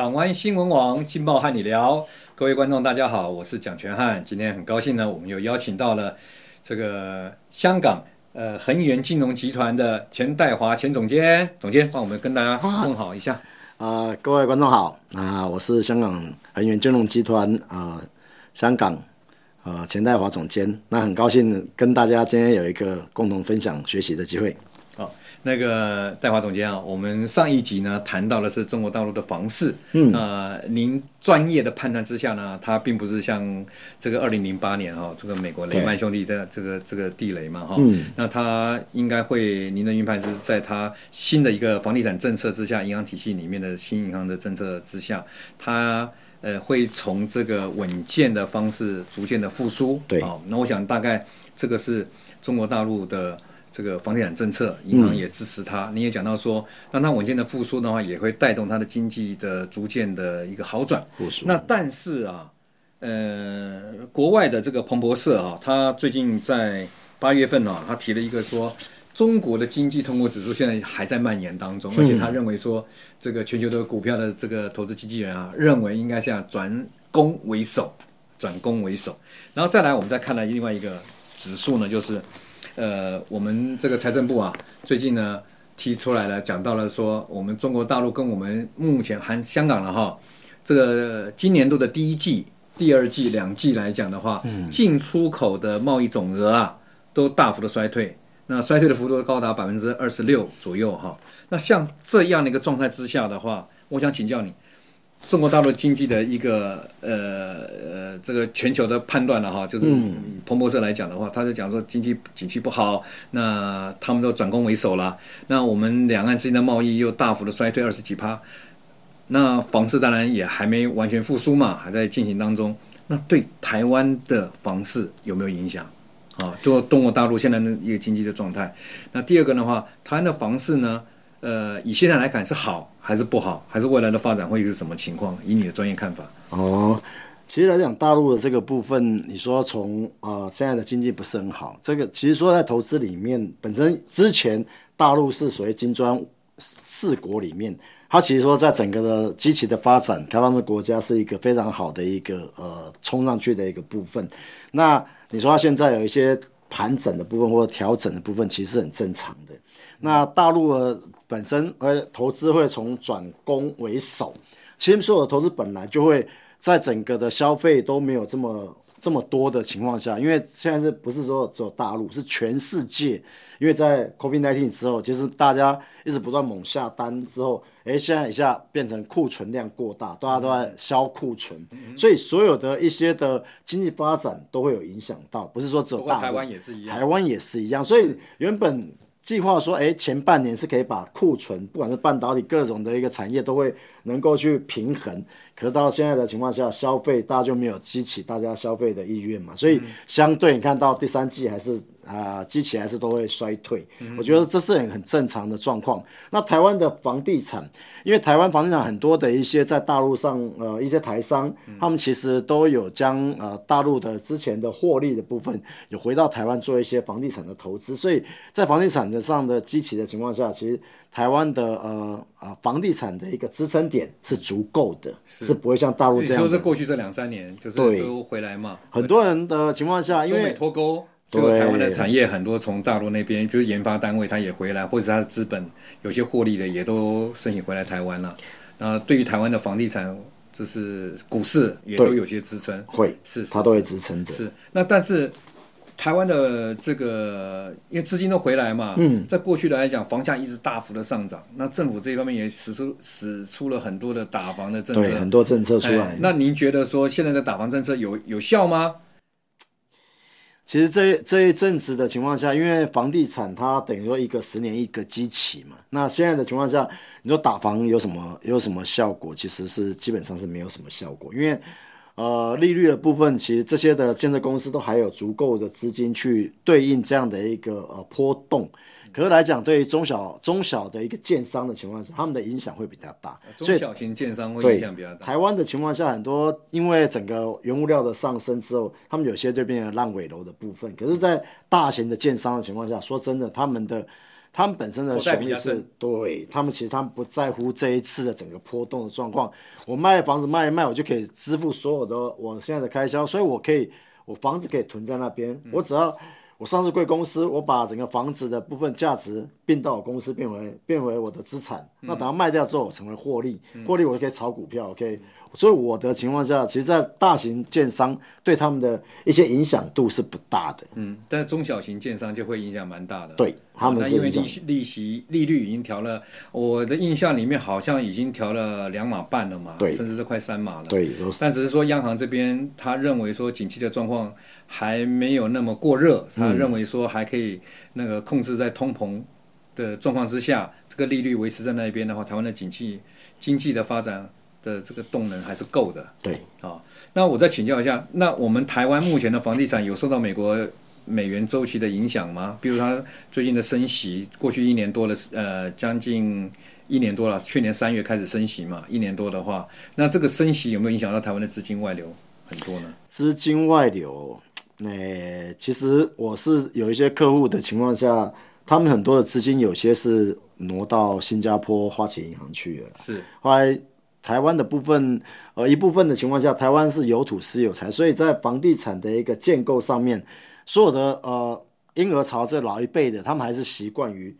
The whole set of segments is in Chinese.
港湾新闻网劲爆和你聊，各位观众大家好，我是蒋全汉。今天很高兴呢，我们又邀请到了这个香港呃恒源金融集团的钱代华钱总监，总监帮我们跟大家问好一下啊、呃，各位观众好啊、呃，我是香港恒源金融集团啊、呃，香港啊钱代华总监，那很高兴跟大家今天有一个共同分享学习的机会。那个戴华总监啊，我们上一集呢谈到的是中国大陆的房市，嗯，呃，您专业的判断之下呢，它并不是像这个二零零八年哈、哦，这个美国雷曼兄弟的这个这个地雷嘛哈，嗯，那它应该会，您的预判是在它新的一个房地产政策之下，银行体系里面的新银行的政策之下，它呃会从这个稳健的方式逐渐的复苏，对，哦，那我想大概这个是中国大陆的。这个房地产政策，银行也支持它。嗯、你也讲到说，让它稳健的复苏的话，也会带动它的经济的逐渐的一个好转。那但是啊，呃，国外的这个彭博社啊，他最近在八月份啊，他提了一个说，中国的经济通货指数现在还在蔓延当中，而且他认为说，这个全球的股票的这个投资经纪人啊，认为应该是要转攻为守，转攻为守。然后再来，我们再看到另外一个指数呢，就是。呃，我们这个财政部啊，最近呢提出来了，讲到了说，我们中国大陆跟我们目前含香港了哈，这个今年度的第一季、第二季两季来讲的话，进出口的贸易总额啊，都大幅的衰退，那衰退的幅度高达百分之二十六左右哈。那像这样的一个状态之下的话，我想请教你。中国大陆经济的一个呃呃这个全球的判断了哈，就是彭博社来讲的话，他就讲说经济景气不好，那他们都转攻为守了。那我们两岸之间的贸易又大幅的衰退二十几趴，那房市当然也还没完全复苏嘛，还在进行当中。那对台湾的房市有没有影响？啊，就中国大陆现在的一个经济的状态。那第二个的话，台湾的房市呢？呃，以现在来看是好还是不好，还是未来的发展会是什么情况？以你的专业看法。哦，其实来讲，大陆的这个部分，你说从啊、呃、现在的经济不是很好，这个其实说在投资里面，本身之前大陆是属于金砖四国里面，它其实说在整个的积极的发展、开放的国家是一个非常好的一个呃冲上去的一个部分。那你说它现在有一些盘整的部分或者调整的部分，其实是很正常的。那大陆的。本身呃，投资会从转攻为守，其实所有的投资本来就会在整个的消费都没有这么这么多的情况下，因为现在是不是说只有大陆，是全世界，因为在 COVID-19 之后，其实大家一直不断猛下单之后，哎，现在一下变成库存量过大，大家都在消库存，所以所有的一些的经济发展都会有影响到，不是说只有大陆，台湾也是一样，台湾也是一样，所以原本。计划说，哎，前半年是可以把库存，不管是半导体各种的一个产业，都会能够去平衡。可是到现在的情况下，消费大家就没有激起大家消费的意愿嘛，所以相对你看到第三季还是。啊，机器还是都会衰退，我觉得这是很很正常的状况。那台湾的房地产，因为台湾房地产很多的一些在大陆上，呃，一些台商，他们其实都有将呃大陆的之前的获利的部分，有回到台湾做一些房地产的投资，所以在房地产的上的机器的情况下，其实台湾的呃呃房地产的一个支撑点是足够的，是，是不会像大陆这样。你说在过去这两三年就是都回来嘛？很多人的情况下，因为脱钩。这个台湾的产业很多从大陆那边，就是研发单位，他也回来，或者是他的资本有些获利的，也都申请回来台湾了。那对于台湾的房地产，就是股市也都有些支撑，会是它都会支撑着。是那但是台湾的这个，因为资金都回来嘛，嗯，在过去的来讲，房价一直大幅的上涨，那政府这一方面也使出使出了很多的打房的政策，很多政策出来。那您觉得说现在的打房政策有有效吗？其实这这一阵子的情况下，因为房地产它等于说一个十年一个基期嘛，那现在的情况下，你说打房有什么有什么效果？其实是基本上是没有什么效果，因为呃利率的部分，其实这些的建设公司都还有足够的资金去对应这样的一个呃波动。可是来讲，对于中小中小的一个建商的情况下，他们的影响会比较大。中小型建商会影响比较大。台湾的情况下，很多因为整个原物料的上升之后，他们有些就变成烂尾楼的部分。可是，在大型的建商的情况下，说真的，他们的他们本身的雄力是，对他们其实他们不在乎这一次的整个波动的状况。我卖房子卖一卖，我就可以支付所有的我现在的开销，所以我可以，我房子可以囤在那边，我只要。我上市贵公司，我把整个房子的部分价值并到我公司，变为变为我的资产。那等它卖掉之后，成为获利，获利我就可以炒股票。OK，所以我的情况下，其实，在大型建商对他们的一些影响度是不大的。嗯，但是中小型建商就会影响蛮大的。对，他们是因为利息利息利率已经调了，我的印象里面好像已经调了两码半了嘛，对，甚至都快三码了。对，但只是说央行这边他认为说景气的状况。还没有那么过热，他认为说还可以那个控制在通膨的状况之下，这个利率维持在那边的话，台湾的景气经济的发展的这个动能还是够的。对，啊、哦，那我再请教一下，那我们台湾目前的房地产有受到美国美元周期的影响吗？比如它最近的升息，过去一年多了，呃，将近一年多了，去年三月开始升息嘛，一年多的话，那这个升息有没有影响到台湾的资金外流很多呢？资金外流。那、欸、其实我是有一些客户的情况下，他们很多的资金有些是挪到新加坡花旗银行去了。是，后来台湾的部分，呃，一部分的情况下，台湾是有土斯有财，所以在房地产的一个建构上面，所有的呃婴儿潮这老一辈的，他们还是习惯于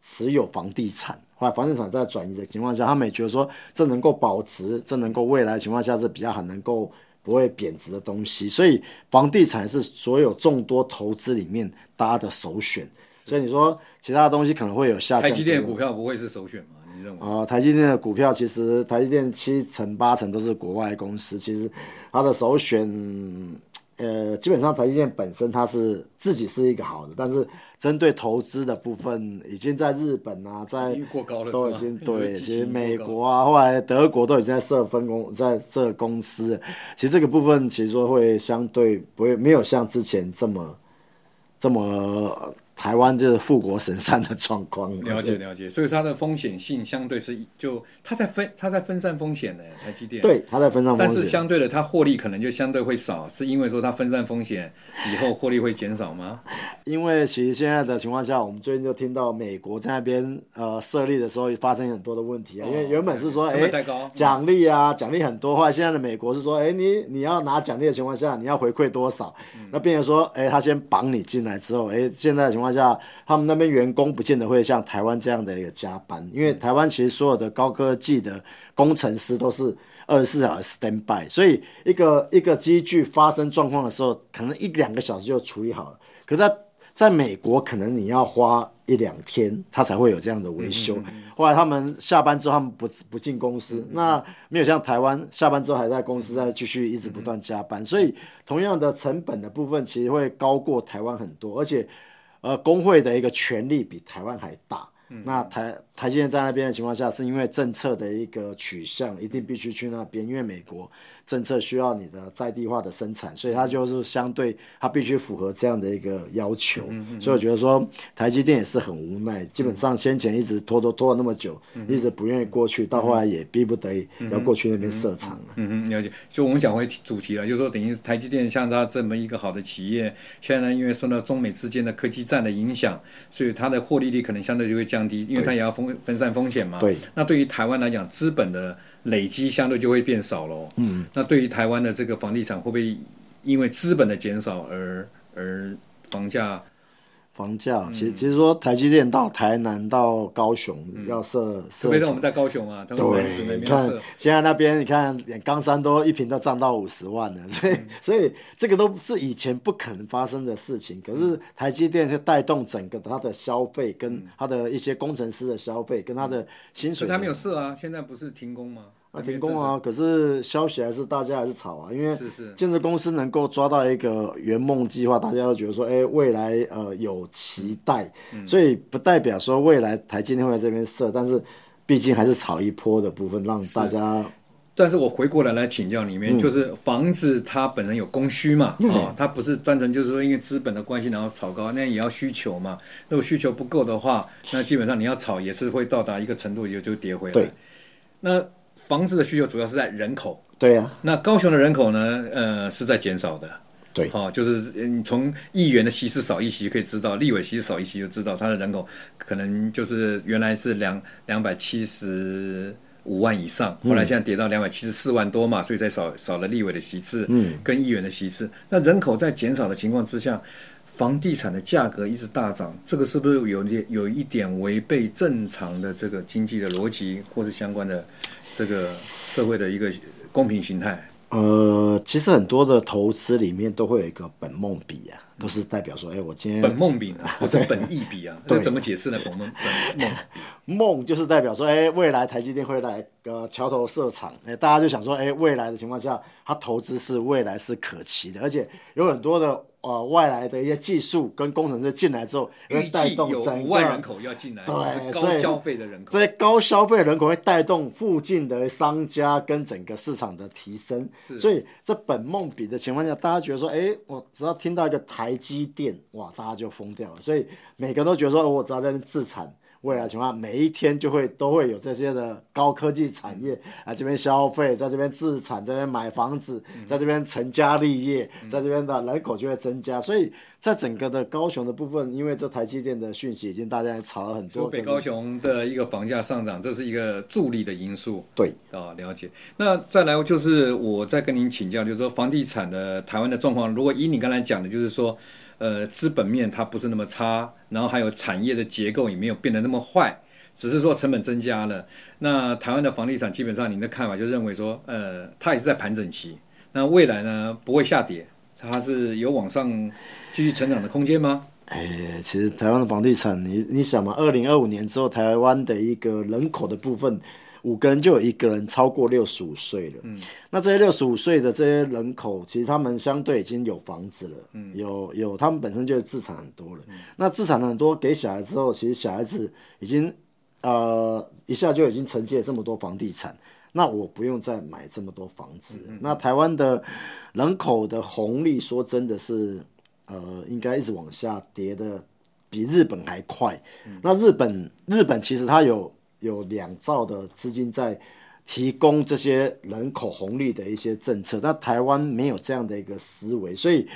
持有房地产。后来房地产在转移的情况下，他们也觉得说这能够保值，这能够未来的情况下是比较很能够。不会贬值的东西，所以房地产是所有众多投资里面大家的首选。所以你说其他的东西可能会有下降。台积电股票不会是首选吗？你认为？啊、呃，台积电的股票其实台积电七成八成都是国外公司，其实它的首选。呃，基本上台积电本身它是自己是一个好的，但是针对投资的部分，已经在日本啊，在都已经 对，其实美国啊，后来德国都已经在设分公，在设公司。其实这个部分其实说会相对不会没有像之前这么这么。台湾就是富国神山的状况，了解了解，所以它的风险性相对是就它在分它在分散风险呢台积电，对，它在分散风险，但是相对的它获利可能就相对会少，是因为说它分散风险以后获利会减少吗？因为其实现在的情况下，我们最近就听到美国在那边呃设立的时候发生很多的问题啊，哦、因为原本是说哎奖励啊奖励很多，后来现在的美国是说哎你你要拿奖励的情况下你要回馈多少，嗯、那变成说哎他先绑你进来之后哎现在的情况。下，他们那边员工不见得会像台湾这样的一个加班，因为台湾其实所有的高科技的工程师都是二十四小时 stand by，所以一个一个机具发生状况的时候，可能一两个小时就处理好了。可是在在美国，可能你要花一两天，他才会有这样的维修。嗯嗯嗯，后来他们下班之后，他们不不进公司，那没有像台湾下班之后还在公司再继续一直不断加班，所以同样的成本的部分其实会高过台湾很多，而且。呃，工会的一个权力比台湾还大。嗯、那台台积电在那边的情况下，是因为政策的一个取向，一定必须去那边，因为美国政策需要你的在地化的生产，所以它就是相对它必须符合这样的一个要求。嗯嗯、所以我觉得说台积电也是很无奈，基本上先前一直拖拖拖了那么久，嗯、一直不愿意过去，到后来也逼不得已要过去那边设厂了。嗯嗯，了解。就我们讲回主题了，就是说等于台积电像它这么一个好的企业，现在呢因为受到中美之间的科技战的影响，所以它的获利率可能相对就会降低，因为它也要分分散风险嘛。对。那对于台湾来讲，资本的累积相对就会变少喽。嗯。那对于台湾的这个房地产，会不会因为资本的减少而而房价？房价其实其实说台积电到台南到高雄要设设，特别是我们在高雄啊，对，你看现在那边你看连冈山都一平都涨到五十万了，所以 所以这个都是以前不可能发生的事情。可是台积电就带动整个它的消费，跟它的一些工程师的消费，跟它的薪水。它没有设啊，现在不是停工吗？啊，停工啊！可是消息还是大家还是吵啊，因为建设公司能够抓到一个圆梦计划，大家都觉得说，哎，未来呃有期待，嗯、所以不代表说未来台积电会在这边设，但是毕竟还是炒一波的部分，让大家。但是我回过来来请教里面，嗯、就是房子它本身有供需嘛，啊、嗯哦，它不是单纯就是说因为资本的关系然后炒高，那也要需求嘛。如果需求不够的话，那基本上你要炒也是会到达一个程度也就跌回来。对，那。房子的需求主要是在人口，对呀、啊。那高雄的人口呢？呃，是在减少的。对，哦，就是你从议员的席次少一席可以知道，立委席次少一席就知道他的人口可能就是原来是两两百七十五万以上，后来现在跌到两百七十四万多嘛，所以才少少了立委的席次，嗯，跟议员的席次。那人口在减少的情况之下，房地产的价格一直大涨，这个是不是有点有一点违背正常的这个经济的逻辑，或是相关的这个社会的一个公平形态？呃，其实很多的投资里面都会有一个本梦比啊，都是代表说，哎，我今天本梦比呢，不是本意比啊，这怎么解释呢？本梦本梦 梦就是代表说，哎，未来台积电会来个桥头设厂，哎，大家就想说，哎，未来的情况下，它投资是未来是可期的，而且有很多的。呃，外来的一些技术跟工程师进来之后，会带动整个人口要进来，对，高消费的人口，这些高消费的人口会带动附近的商家跟整个市场的提升。是，所以这本梦比的情况下，大家觉得说，哎，我只要听到一个台积电，哇，大家就疯掉了。所以每个人都觉得说，我只要在那边自产。未来情况，每一天就会都会有这些的高科技产业来这边消费，在这边自产，在这边买房子，在这边成家立业，在这边的人口就会增加。所以在整个的高雄的部分，因为这台积电的讯息已经大家也炒了很多。北高雄的一个房价上涨，这是一个助力的因素。对啊，了解。那再来就是我再跟您请教，就是说房地产的台湾的状况，如果以你刚才讲的，就是说。呃，资本面它不是那么差，然后还有产业的结构也没有变得那么坏，只是说成本增加了。那台湾的房地产基本上，您的看法就认为说，呃，它也是在盘整期。那未来呢，不会下跌，它是有往上继续成长的空间吗？哎，其实台湾的房地产，你你想嘛，二零二五年之后，台湾的一个人口的部分。五个人就有一个人超过六十五岁了。嗯，那这些六十五岁的这些人口，其实他们相对已经有房子了。嗯，有有，他们本身就资产很多了。嗯，那资产很多，给小孩之后，其实小孩子已经呃一下就已经承接了这么多房地产。那我不用再买这么多房子。嗯，那台湾的人口的红利，说真的是呃，应该一直往下跌的，比日本还快。嗯，那日本日本其实它有。有两兆的资金在提供这些人口红利的一些政策，但台湾没有这样的一个思维，所以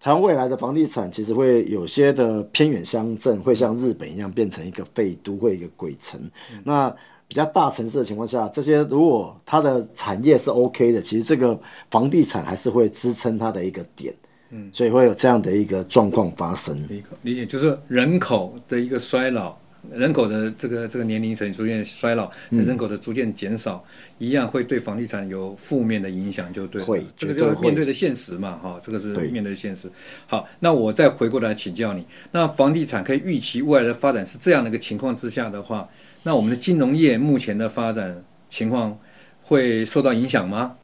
台湾未来的房地产其实会有些的偏远乡镇会像日本一样变成一个废都会一个鬼城。嗯、那比较大城市的情况下，这些如果它的产业是 OK 的，其实这个房地产还是会支撑它的一个点。嗯，所以会有这样的一个状况发生。理解，理解就是人口的一个衰老。人口的这个这个年龄层逐渐衰老，人口的逐渐减少，嗯、一样会对房地产有负面的影响，就对。会，这个就是面对的现实嘛，哈，这个是面对现实。好，那我再回过来请教你，那房地产可以预期未来的发展是这样的一个情况之下的话，那我们的金融业目前的发展情况会受到影响吗？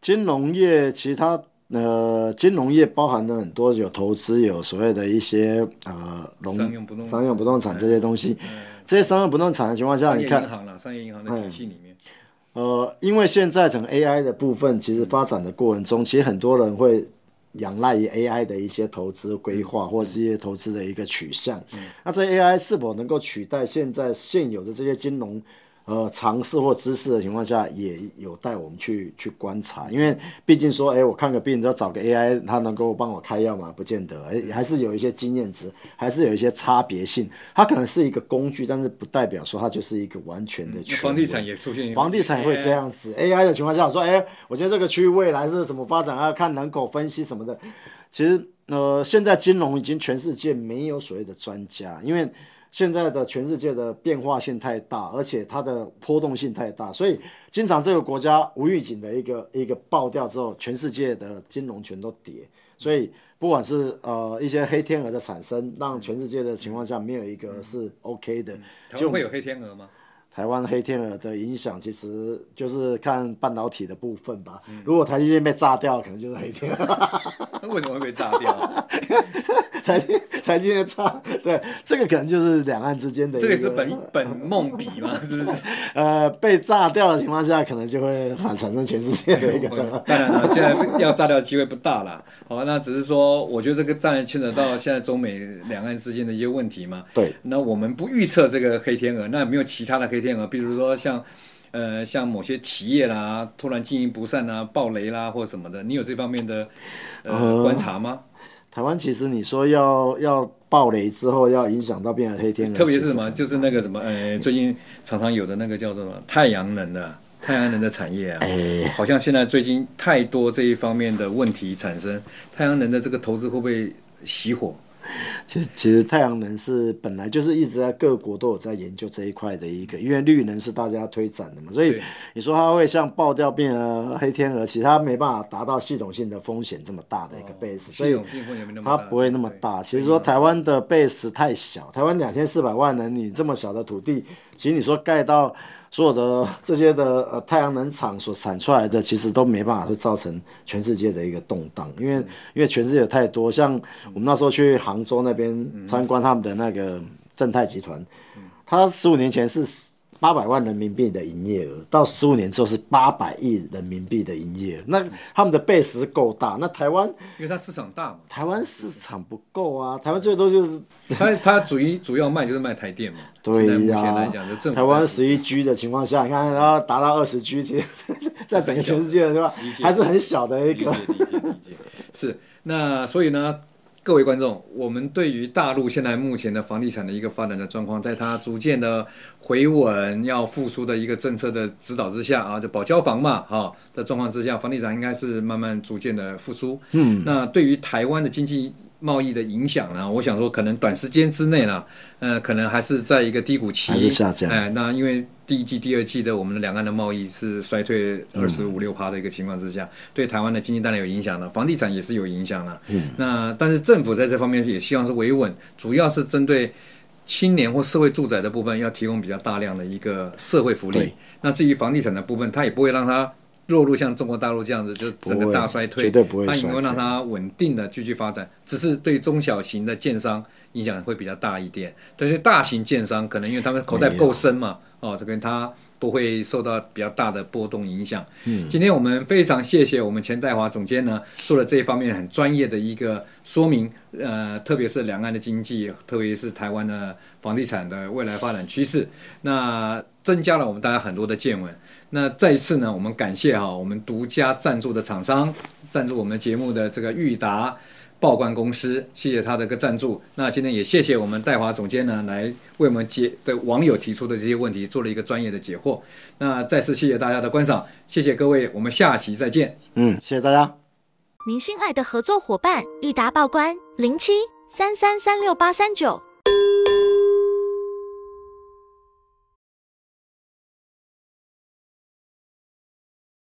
金融业其他。呃，金融业包含了很多有投资，有所谓的一些呃，商用不动商用不动产这些东西。这些商用不动产的情况下，你看，商业银行了，商业银行的体系里面，呃，因为现在整个 AI 的部分其实发展的过程中，其实很多人会仰赖于 AI 的一些投资规划或者是一些投资的一个取向。那这 AI 是否能够取代现在现有的这些金融？呃，尝试或知识的情况下，也有待我们去去观察，因为毕竟说，哎，我看个病，只要找个 AI，它能够帮我开药吗？不见得，哎，还是有一些经验值，还是有一些差别性。它可能是一个工具，但是不代表说它就是一个完全的。房地产也出现，房地产也会这样子。AI 的情况下，我说，哎，我觉得这个区域未来是怎么发展，啊看人口分析什么的。其实，呃，现在金融已经全世界没有所谓的专家，因为。现在的全世界的变化性太大，而且它的波动性太大，所以经常这个国家无预警的一个一个爆掉之后，全世界的金融全都跌。所以不管是呃一些黑天鹅的产生，让全世界的情况下没有一个是 OK 的。就会有黑天鹅吗？台湾黑天鹅的影响其实就是看半导体的部分吧。如果台积电被炸掉，可能就是黑天鹅。为什么会被炸掉？台积台积电炸，对，这个可能就是两岸之间的。这个是本本梦比嘛？是不是？呃，被炸掉的情况下，可能就会反产生全世界的一个。当然了，现在要炸掉的机会不大了。好，那只是说，我觉得这个当然牵扯到现在中美两岸之间的一些问题嘛。对。那我们不预测这个黑天鹅，那有没有其他的黑天鹅？比如说像呃，像某些企业啦，突然经营不善啊，暴雷啦或什么的，你有这方面的呃、嗯、观察吗？台湾其实你说要要暴雷之后要影响到变成黑天鹅，特别是什么，就是那个什么，呃，最近常常有的那个叫做什么太阳能的太阳能的产业啊，哎，好像现在最近太多这一方面的问题产生，太阳能的这个投资会不会熄火？其实，其实太阳能是本来就是一直在各国都有在研究这一块的一个，因为绿能是大家推展的嘛，所以你说它会像爆掉变成黑天鹅，其实它没办法达到系统性的风险这么大的一个 base，、哦、所以它不会那么大。其实说台湾的 base 太小，台湾两千四百万人，你这么小的土地，其实你说盖到。所有的这些的呃太阳能厂所产出来的，其实都没办法会造成全世界的一个动荡，因为因为全世界太多，像我们那时候去杭州那边参观他们的那个正泰集团，他十五年前是。八百万人民币的营业额，到十五年之后是八百亿人民币的营业额。那他们的 base 是够大。那台湾，因为它市场大嘛。台湾市场不够啊，台湾最多就是它它主一主要卖就是卖台电嘛。对呀、啊。台湾十一 G 的情况下，你看它达到二十 G，其 实在整个全世界是吧？还是很小的一个。理解理解理解。是那所以呢？各位观众，我们对于大陆现在目前的房地产的一个发展的状况，在它逐渐的回稳、要复苏的一个政策的指导之下啊，就保交房嘛，哈、哦、的状况之下，房地产应该是慢慢逐渐的复苏。嗯，那对于台湾的经济。贸易的影响呢？我想说，可能短时间之内呢，呃，可能还是在一个低谷期，还是下降。哎、呃，那因为第一季、第二季的我们的两岸的贸易是衰退二十五六趴的一个情况之下，嗯、对台湾的经济当然有影响了，房地产也是有影响了。嗯，那但是政府在这方面也希望是维稳，主要是针对青年或社会住宅的部分，要提供比较大量的一个社会福利。那至于房地产的部分，它也不会让它。落入像中国大陆这样子，就整个大衰退，绝对不会，它也会让它稳定的继续发展，只是对中小型的建商影响会比较大一点。但是大型建商可能因为他们口袋够深嘛，哦，这跟他不会受到比较大的波动影响。嗯，今天我们非常谢谢我们钱代华总监呢，做了这一方面很专业的一个说明。呃，特别是两岸的经济，特别是台湾的房地产的未来发展趋势，那增加了我们大家很多的见闻。那再一次呢，我们感谢哈我们独家赞助的厂商，赞助我们节目的这个裕达报关公司，谢谢他的一个赞助。那今天也谢谢我们戴华总监呢，来为我们解的网友提出的这些问题做了一个专业的解惑。那再次谢谢大家的观赏，谢谢各位，我们下期再见。嗯，谢谢大家。您心爱的合作伙伴裕达报关零七三三三六八三九。